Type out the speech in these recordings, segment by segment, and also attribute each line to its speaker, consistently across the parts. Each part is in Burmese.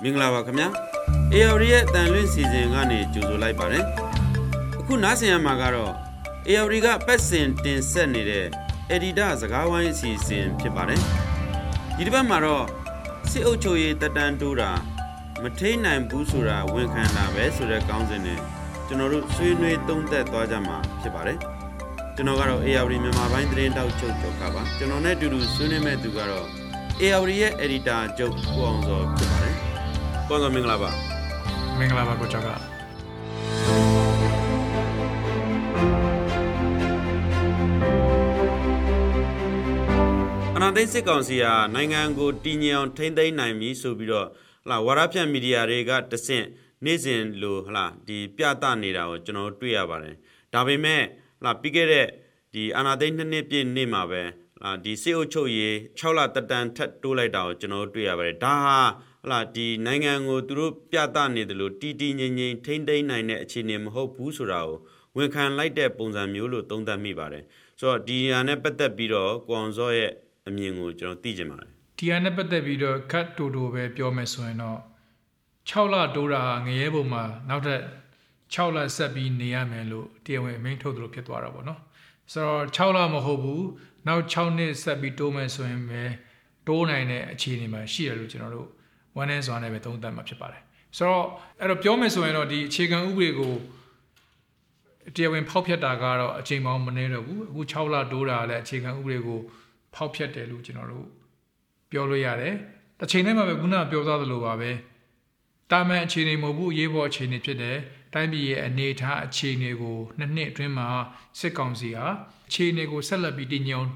Speaker 1: မင်္ဂလာပါခင်ဗျာ AR ရဲ့တန်လွင့်စီစဉ်ကနေကြိုဆိုလိုက်ပါတယ်အခုနားဆင်ရမှာကတော့ AR ကပတ်စင်တင်ဆက်နေတဲ့ Editor စကားဝိုင်းအစီအစဉ်ဖြစ်ပါတယ်ဒီတစ်ပတ်မှာတော့စစ်အုပ်ချုပ်ရေးတက်တန်းတိုးတာမထိန်နိုင်ဘူးဆိုတာဝန်ခံတာပဲဆိုတဲ့ကောင်းစဉ်နဲ့ကျွန်တော်တို့ဆွေးနွေးသုံးသပ်သွားကြမှာဖြစ်ပါတယ်ကျွန်တော်ကတော့ AR မြန်မာပိုင်းသတင်းတောက်ချုပ်ကျော်ကပါကျွန်တော်နဲ့အတူတူဆွေးနွေးမဲ့သူကတော့ AR ရဲ့ editor ချုပ်ကိုအောင်စောဖြစ်ပါ တယ်။ကိုအောင်စောမင်္ဂလာပါ
Speaker 2: မင်္ဂလာပါကိုကျော်က။
Speaker 1: အနာသိန်းစစ်ကောင်စီဟာနိုင်ငံကိုတည်ငြိမ်အောင်ထိန်းသိမ်းနိုင်ပြီဆိုပြီးတော့ဟလာဝါရဖြန့်မီဒီယာတွေကတဆင့်နေ့စဉ်လိုဟလာဒီပြသနေတာကိုကျွန်တော်တို့တွေ့ရပါတယ်။ဒါပေမဲ့ဟလာပြီးခဲ့တဲ့ဒီအနာသိန်းနှစ်နှစ်ပြည့်နေ့မှာပဲအာဒီစေအုပ်ချုပ်ရေး6လတက်တန်းထပ်တိုးလိုက်တာကိုကျွန်တော်တို့တွေ့ရပါတယ်ဒါဟာ ဟလာဒီနိုင်ငံကိုသူတို့ပြသနေတယ်လို့တီတီငိမ့်ငိမ့်ထိမ့်သိမ့်နိုင်တဲ့အခြေအနေမဟုတ်ဘူးဆိုတာကိုဝန်ခံလိုက်တဲ့ပုံစံမျိုးလို့သုံးသပ်မိပါတယ်ဆိုတော့ဒီဟာနဲ့ပတ်သက်ပြီးတော့ကိုအောင်စောရဲ့အမြင်ကိုကျွန်တော်သိချင်ပါတယ်
Speaker 2: ဒီဟာနဲ့ပတ်သက်ပြီးတော့ခတ်တူတူပဲပြောမယ်ဆိုရင်တော့6လတိုးတာငရဲပုံမှာနောက်ထပ်6လဆက်ပြီးနေရမယ်လို့တရားဝင်အမိန့်ထုတ်သလိုဖြစ်သွားတာပေါ့နော်ဆိုတော့6လမဟုတ်ဘူးနောက်6နှစ်ဆက်ပြီးတိုးမယ်ဆိုရင်ပဲတိုးနိုင်တဲ့အခြေအနေမှာရှိတယ်လို့ကျွန်တော်တို့ ဝမ်းနည်းစွာနဲ့ပဲသုံးသပ်မှာဖြစ်ပါတယ်ဆိုတော့အဲ့တော့ပြောမယ်ဆိုရင်တော့ဒီအခြေခံဥပဒေကိုတရားဝင်ဖောက်ဖျက်တာကတော့အချိန်ပေါင်းမနေတော့ဘူးအခု6လတိုးတာလည်းအခြေခံဥပဒေကိုဖောက်ဖျက်တယ်လို့ကျွန်တော်တို့ပြောလို့ရတယ်တစ်ချိန်တည်းမှာပဲခုနကပြောသားသလိုပါပဲတာမန်အခြေအနေမဟုတ်ဘူးအရေးပေါ်အခြေအနေဖြစ်တယ်တိုင်းပြည်ရဲ့အနေအထားအခြေအနေကိုနှစ်နှစ်အတွင်းမှာစစ်ကောင်စီဟာအခြေအနေကိုဆက်လက်ပြီးတည်ငြိမ်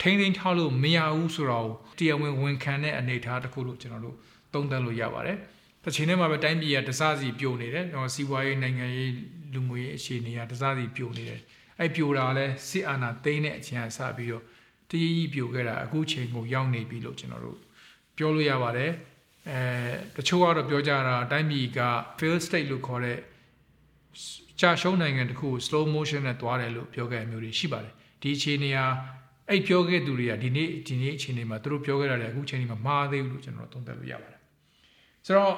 Speaker 2: ထိန်းသိမ်းထားလို့မရဘူးဆိုတော့တရားဝင်ဝန်ခံတဲ့အနေအထားတစ်ခုလို့ကျွန်တော်တို့ သုံးသပ်လို့ရပါတယ်တစ်ချိန်တည်းမှာပဲတိုင်းပြည်ကတစားစီပြိုနေတယ်။စီးပွားရေးနိုင်ငံရေးလူမှုရေးအခြေအနေကတစားစီပြိုနေတယ်။အဲ့ပြိုတာလည်းစစ်အာဏာသိမ်းတဲ့အချိန်ကစပြီးတော့တည်ကြီးပြိုခဲ့တာအခုချိန်ကိုရောက်နေပြီလို့ကျွန်တော်တို့ပြောလို့ရပါတယ်။အဲတချို့ကတော့ပြောကြတာတိုင်းပြည်က fail state လို့ခေါ်တဲ့ကြာရှုံးနိုင်ငံတခုကို slow motion နဲ့သွားတယ်လို့ပြောခဲ့မျိုးတွေရှိပါတယ်။ဒီအခြေအနေဟာအဲ့ပြောခဲ့သူတွေကဒီနေ့ဒီနေ့အခြေအနေမှာသူတို့ပြောခဲ့တာလည်းအခုချိန်ဒီမှာမှားသေးဘူးလို့ကျွန်တော်သုံးသပ်လို့ရပါတယ်။ ဆိုတော့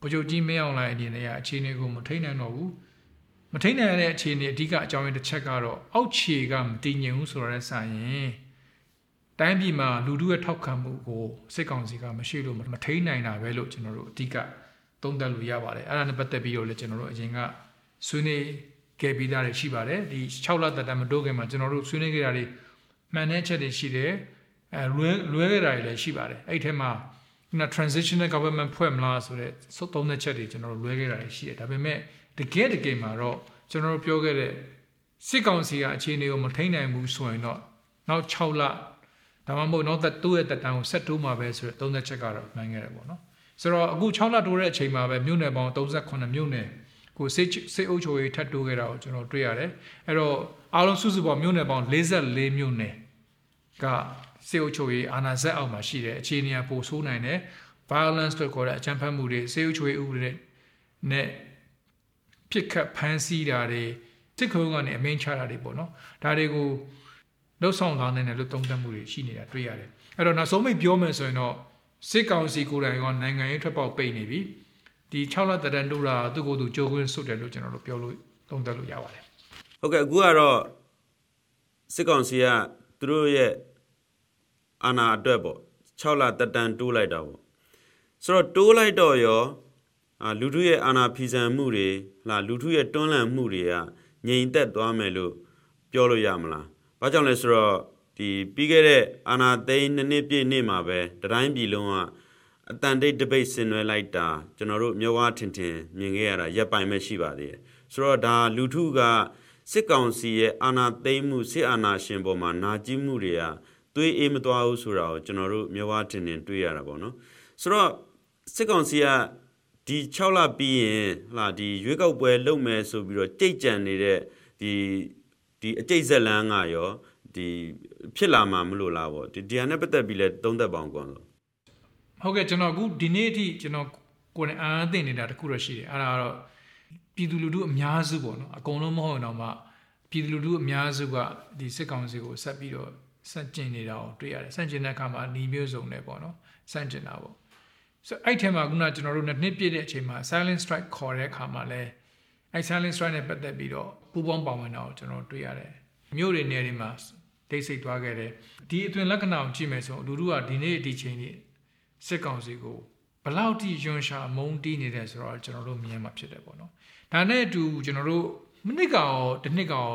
Speaker 2: ဗိုလ်ချုပ်ကြီးမင်းအောင်လှိုင်အနေနဲ့အခြေအနေကိုမထိန်နိုင်တော့ဘူးမထိန်နိုင်တဲ့အခြေအနေအဓိကအကြောင်းရင်းတစ်ချက်ကတော့အောက်ခြေကမတည်ငြိမ်ဘူးဆိုတော့ဆန်ရင်တိုင်းပြည်မှာလူထုရဲ့ထောက်ခံမှုကိုစစ်ကောင်စီကမရှိလို့မထိန်နိုင်တာပဲလို့ကျွန်တော်တို့အဓိကသုံးသပ်လို့ရပါတယ်အဲ့ဒါနဲ့ပတ်သက်ပြီးတော့လည်းကျွန်တော်တို့အရင်ကဆွေးနွေးခဲ့ပြီးသားတွေရှိပါတယ်ဒီ6လသက်တမ်းမတိုးခင်မှာကျွန်တော်တို့ဆွေးနွေးခဲ့တာတွေမှန်တဲ့ချက်တွေရှိတယ်အဲလွဲလွဲခဲ့တာတွေလည်းရှိပါတယ်အဲ့ဒီထဲမှာ ခုန transitional government ဖွဲ့မလားဆိုတဲ့သုံးတဲ့ချက်တွေကျွန်တော်တို့လွဲခဲ့တာရှိတယ်ဒါပေမဲ့တကယ်တကယ်မှာတော့ကျွန်တော်တို့ပြောခဲ့တဲ့စစ်ကောင်စီကအခြေအနေကိုမထိန်းနိုင်ဘူးဆိုရင်တော့နောက်6လဒါမှမဟုတ်နောက်သက်တိုးရဲ့တက်တန်းကိုဆက်တိုးမှာပဲဆိုတဲ့သုံးသက်ချက်ကတော့မှန်ခဲ့တယ်ပေါ့နော်ဆိုတော့အခု6လတိုးတဲ့အချိန်မှာပဲမြို့နယ်ပေါင်း38မြို့နယ်ကိုစစ်စစ်အုပ်ချုပ်ရေးထပ်တိုးခဲ့တာကိုကျွန်တော်တွေ့ရတယ်အဲ့တော့အားလုံးစုစုပေါင်းမြို့နယ်ပေါင်း44မြို့နယ်က စေအုပ်ချုပ်ရေးအာဏာစက်အောက်မှာရှိတဲ့အခြေအနေအပိုဆိုးနိုင်တယ် violence လို့ခေါ်တဲ့အကြမ်းဖက်မှုတွေစေအုပ်ချုပ်ရေးဥပဒေနဲ့ပြစ်ခတ်ဖမ်းဆီးတာတွေစစ်ခုံကနေအမိန့်ချတာတွေပေါ့နော်ဒါတွေကိုလှုပ်ဆောင်သွားနိုင်တယ်လို့သုံးသပ်မှုတွေရှိနေတာတွေ့ရတယ်အဲ့တော့နောက်ဆုံးမိတ်ပြောမယ်ဆိုရင်တော့စစ်ကောင်စီကိုယ်တိုင်ကနိုင်ငံရေးထွက်ပေါက်ပိတ်နေပြီဒီ6လတရန်တူတာသူ့ကိုယ်သူကြိုးကွင်းစွတ်တယ်လို့ကျွန်တော်တို့ပြောလို့သုံးသပ်လို့ရပါတယ်
Speaker 1: ဟုတ်ကဲ့အခုကတော့စစ်ကောင်စီကသူတို့ရဲ့ အာဏာအတွက်ပေါ့6လတက်တန်းတိုးလိုက်တာပေါ့ဆိုတော့တိုးလိုက်တော့ရောအာလူထုရဲ့အာဏာဖီဆန်မှုတွေလာလူထုရဲ့တွန်းလှန်မှုတွေကငြိမ်သက်သွားမယ်လို့ပြောလို့ရမလားဘာကြောင့်လဲဆိုတော့ဒီပြီးခဲ့တဲ့အာဏာသိမ်းနှစ်နှစ်ပြည့်နေ့မှာပဲတတိုင်းပြည်လုံးကအတန်တိတ်တပိတ်ဆင်နွှဲလိုက်တာကျွန်တော်တို့မျိုးဝါထင်ထင်မြင်ခဲ့ရတာရပ်ပိုင်မဲ့ရှိပါသေးတယ်ဆိုတော့ဒါလူထုကစစ်ကောင်စီရဲ့အာဏာသိမ်းမှုစစ်အာဏာရှင်ပေါ်မှာနာကျင်မှုတွေက သွေးအေးမသွားဘူးဆိုတာကိုကျွန်တော်တို့မျိုးဝါထင်ထင်တွေ့ရတာပေါ့နော်ဆိုတော့စစ်ကောင်စီကဒီ6လပြီးရင်ဟလာဒီရွေးကောက်ပွဲလုပ်မယ်ဆိုပြီးတော့ကြိတ်ကြံနေတဲ့ဒီဒီအကျိတ်ဇက်လန်းကရောဒီဖြစ်လာမှာမလို့လားပေါ့ဒီဒီဟာနဲ့ပတ်သက်ပြီးလဲသုံးသက်ပါအောင်ကွန်ဆို
Speaker 2: ဟုတ်ကဲ့ကျွန်တော်အခုဒီနေ့အထိကျွန်တော်ကိုယ်နဲ့အာအသိနေတာတခုတော့ရှိတယ်အဲ့ဒါကတော့ပြည်သူလူထုအများစုပေါ့နော်အကုန်လုံးမဟုတ်တော့မှပြည်သူလူထုအများစုကဒီစစ်ကောင်စီကိုဆက်ပြီးတော့ စန့်ကျင်နေတာကိုတွေ့ရတယ်စန့်ကျင်တဲ့အခါမှာညီမျိုးစုံနဲ့ပေါ့နော်စန့်ကျင်တာပေါ့ဆိုအဲ့ထဲမှာခုနကျွန်တော်တို့နှစ်ပြည့်တဲ့အချိန်မှာ silent strike ခေါ်တဲ့အခါမှာလဲအဲ့ silent strike နဲ့ပတ်သက်ပြီးတော့ပူပေါင်းပါဝင်တာကိုကျွန်တော်တွေ့ရတယ်မြို့တွေနယ်တွေမှာတိတ်ဆိတ်သွားခဲ့တယ်ဒီအသွင်လက္ခဏာကိုကြည့်မယ်ဆိုလူတို့ကဒီနေ့ဒီချိန်នេះစစ်ကောင်စီကိုဘလောက်ထိယွန်ရှာမုန်းတီးနေတယ်ဆိုတော့ကျွန်တော်တို့မြင်မှာဖြစ်တယ်ပေါ့နော်ဒါနဲ့အတူကျွန်တော်တို့မိနစ်ကောင်တစ်နှစ်ကောင်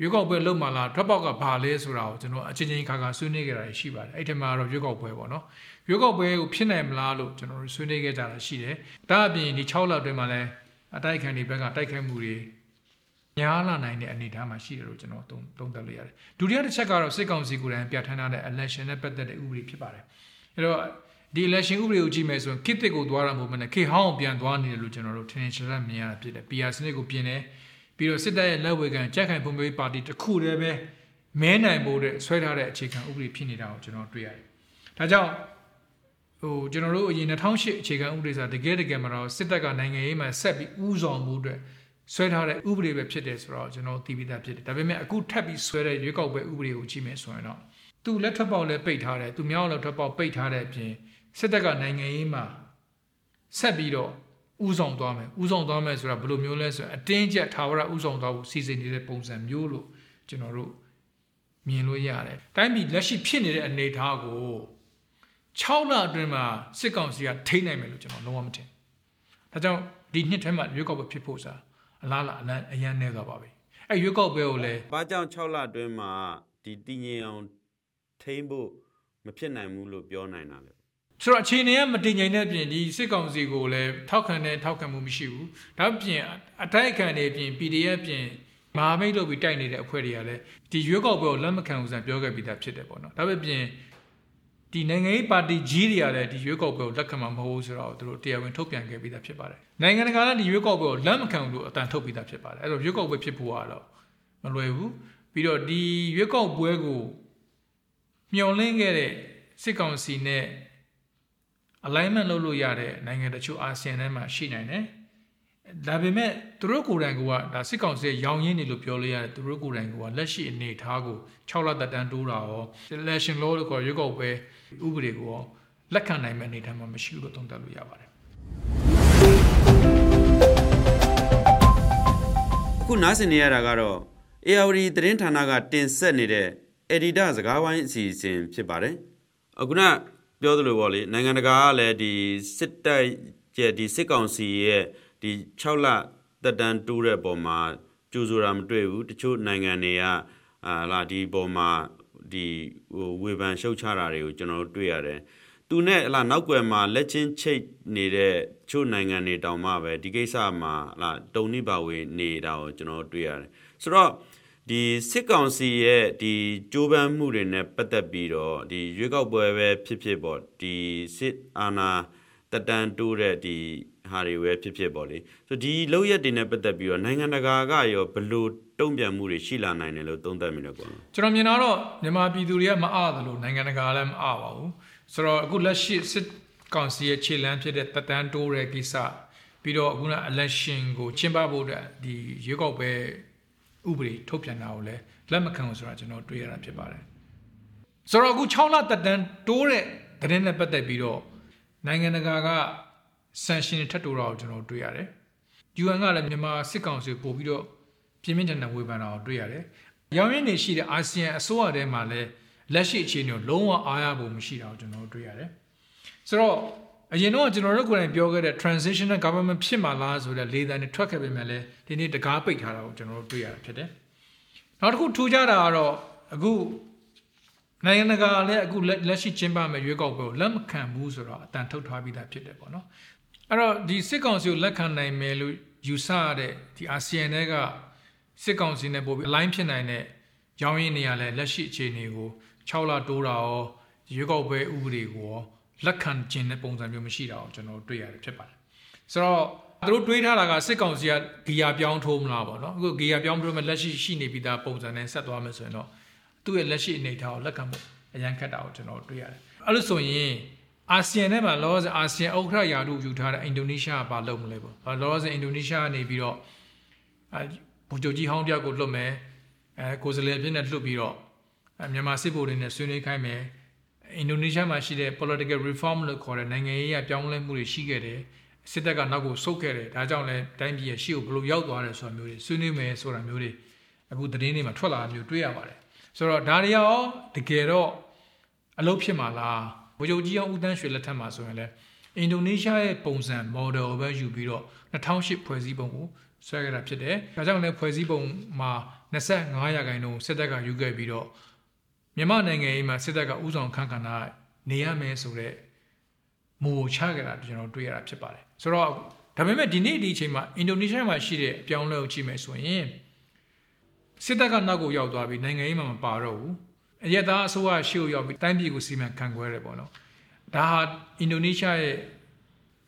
Speaker 2: ရွေးကောက်ပွဲလုပ်မှလား drop out ကဘာလဲဆိုတာကိုကျွန်တော်အချင်းချင်းခါခါဆွေးနွေးကြတာရှိပါတယ်အဲ့ဒီမှာတော့ရွေးကောက်ပွဲပေါ့နော်ရွေးကောက်ပွဲကိုဖြစ်နိုင်မလားလို့ကျွန်တော်တို့ဆွေးနွေးခဲ့ကြတာရှိတယ်ဒါအပြင်ဒီ6လအတွင်းမှာလည်းအတိုက်ခံတွေဘက်ကတိုက်ခိုက်မှုတွေများလာနိုင်တဲ့အနေအထားမှာရှိတယ်လို့ကျွန်တော်သုံးသပ်လို့ရတယ်ဒုတိယတစ်ချက်ကတော့စစ်ကောင်စီကိုယ်တိုင်ပြဋ္ဌာန်းထားတဲ့ election နဲ့ပတ်သက်တဲ့ဥပဒေဖြစ်ပါတယ်အဲ့တော့ဒီ election ဥပဒေကိုကြည့်မယ်ဆိုရင်ခေတ်သစ်ကိုသွားတာမဟုတ်ဘဲနဲ့ခေတ်ဟောင်းကိုပြန်သွားနေတယ်လို့ကျွန်တော်တို့ထင်ထင်ရှားရှားမြင်ရတာဖြစ်တယ် PR စနစ်ကိုပြင်တယ် ပြီးတော့စစ်တပ်ရဲ့လက်ဝဲကန်ကြက်ခိုင်ဖွံ့ဖြိုးရေးပါတီတစ်ခုတည်းပဲမဲနိုင်ဖို့တဲ့ဆွဲထားတဲ့အခြေခံဥပဒေဖြစ်နေတာကိုကျွန်တော်တွေ့ရတယ်။ဒါကြောင့်ဟိုကျွန်တော်တို့အရင်2008အခြေခံဥပဒေစာတကယ်တကယ်မှာတော့စစ်တပ်ကနိုင်ငံရေးမှာဆက်ပြီးဥဆောင်မှုအတွက်ဆွဲထားတဲ့ဥပဒေပဲဖြစ်တယ်ဆိုတော့ကျွန်တော်သိပြီးသားဖြစ်တယ်။ဒါပေမဲ့အခုထပ်ပြီးဆွဲတဲ့ရွေးကောက်ပွဲဥပဒေကိုကြည့်မယ်ဆိုရင်တော့သူလက်ထွက်ပေါက်လည်းပိတ်ထားတယ်သူမြောက်လက်ထွက်ပေါက်ပိတ်ထားတဲ့အပြင်စစ်တပ်ကနိုင်ငံရေးမှာဆက်ပြီးတော့ ဥဆောင်သွားမယ်ဥဆောင်သွားမယ်ဆိုတာဘယ်လိုမျိုးလဲဆိုရင်အတင်းကျပ်ထာဝရဥဆောင်သွားဖို့စီစဉ်နေတဲ့ပုံစံမျိုးလို့ကျွန်တော်တို့မြင်လို့ရတယ်တိုင်းပြည်လက်ရှိဖြစ်နေတဲ့အနေအထားကို6လအတွင်းမှာစစ်ကောင်စီကထိနိုင်မယ်လို့ကျွန်တော်လုံးဝမထင်ဒါကြောင့်ဒီနှစ်ထဲမှာရွေးကောက်ပွဲဖြစ်ဖို့စာအလားလားအလန်းအရန်နေသွားပါပြီအဲရွေးကောက်ပွဲကိုလည်း
Speaker 1: ဘာကြောင့်6လအတွင်းမှာဒီတည်ငြိမ်အောင်ထိမ့်ဖို့မဖြစ်နိုင်ဘူးလို့ပြောနိုင်တာလေ
Speaker 2: ဆိုတော့အခြေအနေကမတည်ငြိမ်တဲ့ပြင်ဒီစစ်ကောင်စီကိုလည်းထောက်ခံတဲ့ထောက်ခံမှုမရှိဘူးဒါပြင်အတိုက်အခံတွေပြင် PDF ပြင်မဟာမိတ်လုပ်ပြီးတိုက်နေတဲ့အဖွဲ့တွေကလည်းဒီရွေးကောက်ပွဲကိုလက်မခံဘူးဆိုပြောခဲ့ပြီးသားဖြစ်တယ်ပေါ့နော်ဒါပေပြင်ဒီနိုင်ငံရေးပါတီကြီးတွေကလည်းဒီရွေးကောက်ပွဲကိုလက်ခံမှာမဟုတ်ဘူးဆိုတော့သူတို့တရားဝင်ထုတ်ပြန်ခဲ့ပြီးသားဖြစ်ပါတယ်နိုင်ငံတကာလည်းဒီရွေးကောက်ပွဲကိုလက်မခံဘူးလို့အတန်ထုတ်ပြီးသားဖြစ်ပါတယ်အဲ့တော့ရွေးကောက်ပွဲဖြစ်ဖို့ကတော့မလွယ်ဘူးပြီးတော့ဒီရွေးကောက်ပွဲကိုမျှော်လင့်ခဲ့တဲ့စစ်ကောင်စီနဲ့ alignment လုပ်လို့ရတဲ့နိုင်ငံတချို့အာဆီယံထဲမှာရှိနိုင်တယ်ဒါပေမဲ့သူတို့ကိုယ်တိုင်ကဒါစစ်ကောင်စီရောင်ရင်းနေလို့ပြောလို့ရတယ်သူတို့ကိုယ်တိုင်ကလက်ရှိအနေအထားကို6လသက်တမ်းတိုးတာရော election law လို့ခေါ်ရွေးကောက်ပွဲဥပဒေကိုရောလက်ခံနိုင်မယ့်အနေအထားမှာမရှိဘူးလို့သုံးသပ်လို့ရပါတယ်
Speaker 1: အခုနားဆင်နေရတာကတော့ ARD သတင်းဌာနကတင်ဆက်နေတဲ့ Editor စကားဝိုင်းအစီအစဉ်ဖြစ်ပါတယ်အခုန ပြောသလိုပေါ့လေနိုင်ငံတကာကလည်းဒီစစ်တပ်ရဲ့ဒီစစ်ကောင်စီရဲ့ဒီ6လတက်တန်းတိုးတဲ့ပုံမှာကြိုးဆိုတာမတွေ့ဘူးတချို့နိုင်ငံတွေကအာလာဒီပုံမှာဒီဟိုဝေဖန်ရှုတ်ချတာတွေကိုကျွန်တော်တို့တွေ့ရတယ်သူနဲ့ဟလာနောက်ွယ်မှာလက်ချင်းချိတ်နေတဲ့ချို့နိုင်ငံတွေတောင်မှပဲဒီကိစ္စမှာဟလာတုံနိပါဝေနေတာကိုကျွန်တော်တို့တွေ့ရတယ်ဆိုတော့ ဒီစစ်ကောင်စီရဲ့ဒီကြိုးပမ်းမှုတွေနဲ့ပတ်သက်ပြီးတော့ဒီရွေးကောက်ပွဲပဲဖြစ်ဖြစ်ပေါ့ဒီစစ်အာဏာတတန်တိုးတဲ့ဒီဟာတွေပဲဖြစ်ဖြစ်ပေါ့လေဆိုဒီလောက်ရက်တွေနဲ့ပတ်သက်ပြီးတော့နိုင်ငံတကာကရောဘလို့တုံ့ပြန်မှုတွေရှိလာနိုင်တယ်လို့သုံးသပ်မိတယ်ကွာ
Speaker 2: ကျွန်တော်မြင်တာတော့မြန်မာပြည်သူတွေကမအားသလိုနိုင်ငံတကာလည်းမအားပါဘူးဆိုတော့အခုလက်ရှိစစ်ကောင်စီရဲ့ခြေလှမ်းဖြစ်တဲ့တတန်တိုးတဲ့ကိစ္စပြီးတော့အခုန election ကိုကျင်းပဖို့တဲ့ဒီရွေးကောက်ပွဲ ဥပဒေထုတ်ပြန်တာကိုလည်းလက်မခံဘူးဆိုတာကျွန်တော်တွေ့ရတာဖြစ်ပါတယ်ဆိုတော့အခု6လတက်တန်းတိုးတဲ့သတင်းနဲ့ပတ်သက်ပြီးတော့နိုင်ငံတကာက sanction ထပ်တိုးတာကိုကျွန်တော်တွေ့ရတယ် UN ကလည်းမြန်မာစစ်ကောင်စီပို့ပြီးတော့ပြင်းပြင်းထန်ထန်ဝေဖန်တာကိုတွေ့ရတယ်ရောင်းရင်းနေရှိတဲ့အာဆီယံအစိုးရထဲမှာလည်းလက်ရှိအခြေအနေကိုလုံးဝအားရဖို့မရှိတာကိုကျွန်တော်တွေ့ရတယ်ဆိုတော့ အရင်တော့ကျွန်တော်တို့ကိုယ်တိုင်ပြောခဲ့တဲ့ transitional government ဖြစ်မှာလားဆိုတဲ့လေသံတွေထွက်ခဲ့ပေမဲ့လည်းဒီနေ့တကားပိတ်ထားတာကိုကျွန်တော်တို့တွေ့ရတာဖြစ်တယ်။နောက်တစ်ခုထူးခြားတာကတော့အခုနိုင်ငံတကာလည်းအခုလက်ရှိကျင်းပမဲ့ရွေးကောက်ပွဲကိုလက်မခံဘူးဆိုတော့အတန်ထုတ်ထားပြီးသားဖြစ်တယ်ပေါ့နော်။အဲ့တော့ဒီစစ်ကောင်စီကိုလက်ခံနိုင်မယ်လို့ယူဆရတဲ့ဒီအာဆီယံတွေကစစ်ကောင်စီနဲ့ပို့ပြီး align ဖြစ်နိုင်တဲ့ရောင်းရင်းနေရလဲလက်ရှိအခြေအနေကို6လတိုးတာရောရွေးကောက်ပွဲဥပဒေကိုရော လက်ခံခြင်းတဲ့ပုံစံမျိုးမရှိတာကိုကျွန်တော်တွေ့ရတယ်ဖြစ်ပါတယ်ဆိုတော့သူတို့တွေးထားတာကစစ်ကောင်စီကဂီယာပြောင်းထိုးမလားပေါ့နော်အခုဂီယာပြောင်းပြီးတော့လက်ရှိရှိနေပြီးသားပုံစံနဲ့ဆက်သွားမယ်ဆိုရင်တော့သူ့ရဲ့လက်ရှိအနေအထားကိုလက်ခံဖို့အရန်ခက်တာကိုကျွန်တော်တွေ့ရတယ်အဲ့လိုဆိုရင်အာဆီယံထဲမှာလောဆယ်အာဆီယံဥက္ကဋ္ဌရာထူးယူထားတဲ့အင်ဒိုနီးရှားကဘာလုပ်မလဲပေါ့လောဆယ်အင်ဒိုနီးရှားကနေပြီးတော့အဲဘူဂျိုကြီးဟောင်းတယောက်ကိုလွတ်မယ်အဲကိုယ်စားလှယ်အဖြစ်နဲ့လွတ်ပြီးတော့မြန်မာစစ်ဗိုလ်တွေနဲ့ဆွေးနွေးခိုင်းမယ် အင်ဒိုနီးရှားမှာရှိတဲ့ political reform လို့ခေါ်တဲ့နိုင်ငံရေးအပြောင်းလဲမှုတွေရှိခဲ့တယ်စစ်တပ်ကနောက်ကိုဆုတ်ခဲ့တယ်ဒါကြောင့်လည်းတိုင်းပြည်ရဲ့ရှေ့ကိုဘလို့ရောက်သွားတယ်ဆိုတာမျိုးတွေဆွေးနွေးမယ်ဆိုတာမျိုးတွေအခုသတင်းတွေမှာထွက်လာတာမျိုးတွေ့ရပါတယ်ဆိုတော့ဒါတွေရောတကယ်တော့အလုပ်ဖြစ်မှာလားဗိုလ်ချုပ်ကြီးအောင်ဦးတန်းရွှေလက်ထက်မှာဆိုရင်လည်းအင်ဒိုနီးရှားရဲ့ပုံစံ model ပဲယူပြီးတော့2008ဖွဲ့စည်းပုံကိုဆွဲခဲ့တာဖြစ်တယ်ဒါကြောင့်လည်းဖွဲ့စည်းပုံမှာ25ရာခိုင်နှုန်းစစ်တပ်ကယူခဲ့ပြီးတော့ မြန်မာနိုင်ငံရေးမှာစစ်တပ်ကဥဆောင်ခန့်ခန့်တာနေရမယ်ဆိုတော့မူချခဲ့တာကျွန်တော်တွေ့ရတာဖြစ်ပါတယ်ဆိုတော့ဒါပေမဲ့ဒီနေ့ဒီအချိန်မှာအင်ဒိုနီးရှားမှာရှိတဲ့အပြောင်းလဲကိုကြည့်မယ်ဆိုရင်စစ်တပ်ကနောက်ကိုရောက်သွားပြီးနိုင်ငံရေးမှာမပါတော့ဘူးအရက်သားအစိုးရရှေ့ကိုရောက်ပြီးတိုင်းပြည်ကိုစီမံခန့်ခွဲတယ်ပေါ့နော်ဒါဟာအင်ဒိုနီးရှားရဲ့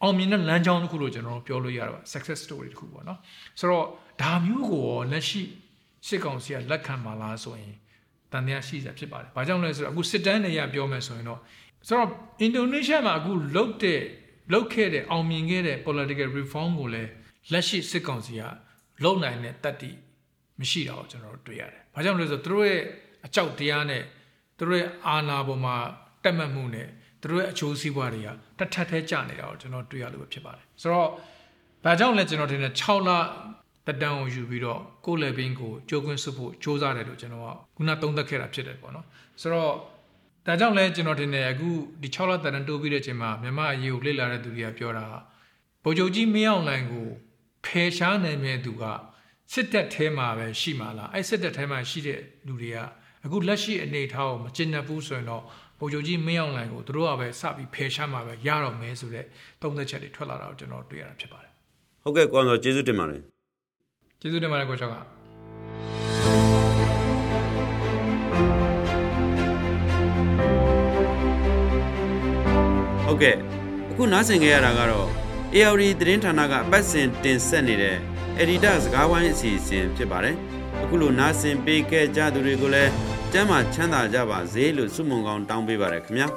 Speaker 2: အောင်မြင်တဲ့လမ်းကြောင်းတစ်ခုလို့ကျွန်တော်ပြောလို့ရတော့ success story တစ်ခုပေါ့နော်ဆိုတော့ဒါမျိုးကိုလက်ရှိစစ်ကောင်စီကလက်ခံပါလားဆိုရင်တ န်တရားရှိစရာဖြစ်ပါတယ်။ဘာကြောင့်လဲဆိုတော့အခုစစ်တမ်းတွေရပြောမယ်ဆိုရင်တော့ဆိုတော့အင်ဒိုနီးရှားမှာအခုလုတ်တဲ့လုတ်ခဲ့တဲ့အောင်မြင်ခဲ့တဲ့ political reform ကိုလည်းလက်ရှိစစ်ကောင်စီကလုံနိုင်တဲ့တတ်တိမရှိတာကိုကျွန်တော်တို့တွေ့ရတယ်။ဘာကြောင့်လဲဆိုတော့သူတို့ရဲ့အကြောက်တရားနဲ့သူတို့ရဲ့အာဏာပေါ်မှာတက်မှတ်မှုနဲ့သူတို့ရဲ့အချိုးစီးပွားတွေကတထက်ထဲကျနေတာကိုကျွန်တော်တွေ့ရလို့ပဲဖြစ်ပါတယ်။ဆိုတော့ဒါကြောင့်လဲကျွန်တော်ထင်တယ်6လ တက်တန်းကိုယူပြီးတော့ကိုယ်လေဘင်းကိုကြိုးကွင်းစွဖို့စ조사တယ်လို့ကျွန်တော်ကခုနသုံးသပ်ခဲ့တာဖြစ်တယ်ပေါ့နော်ဆိုတော့ဒါကြောင့်လဲကျွန်တော်ထင်တယ်အခုဒီ6လတက်တန်းတိုးပြီးတဲ့အချိန်မှာမြန်မာအရေးကိုလေ့လာတဲ့သူတွေကပြောတာဗိုလ်ချုပ်ကြီးမင်းအောင်လှိုင်ကိုဖယ်ရှားနိုင်မဲ့သူကစစ်တပ်ထဲမှာပဲရှိမှာလားအဲ့စစ်တပ်ထဲမှာရှိတဲ့လူတွေကအခုလက်ရှိအနေအထားကိုမကျင့်တတ်ဘူးဆိုရင်တော့ဗိုလ်ချုပ်ကြီးမင်းအောင်လှိုင်ကိုသူတို့ကပဲစပြီးဖယ်ရှားမှာပဲရတော့မယ်ဆိုတဲ့သုံးသက်ချက်တွေထွက်လာတာကိုကျွန်တော်တွေ့ရတာဖြစ်ပါတယ်
Speaker 1: ဟုတ်ကဲ့ကွန်ဆိုကျေးဇူးတင်ပါတယ်
Speaker 2: ကျေးဇူးတင်ပါတယ်ကိုချောက်က
Speaker 1: ဟုတ်ကဲ့အခုနားဆင်ကြရတာကတော့ ARD သတင်းဌာနကအပတ်စဉ်တင်ဆက်နေတဲ့ Editor စကားဝိုင်းအစီအစဉ်ဖြစ်ပါတယ်အခုလိုနားဆင်ပေးခဲ့ကြသူတွေကိုလည်းကျမ်းမာချမ်းသာကြပါစေလို့ဆုမွန်ကောင်းတောင်းပေးပါရခင်ဗျာ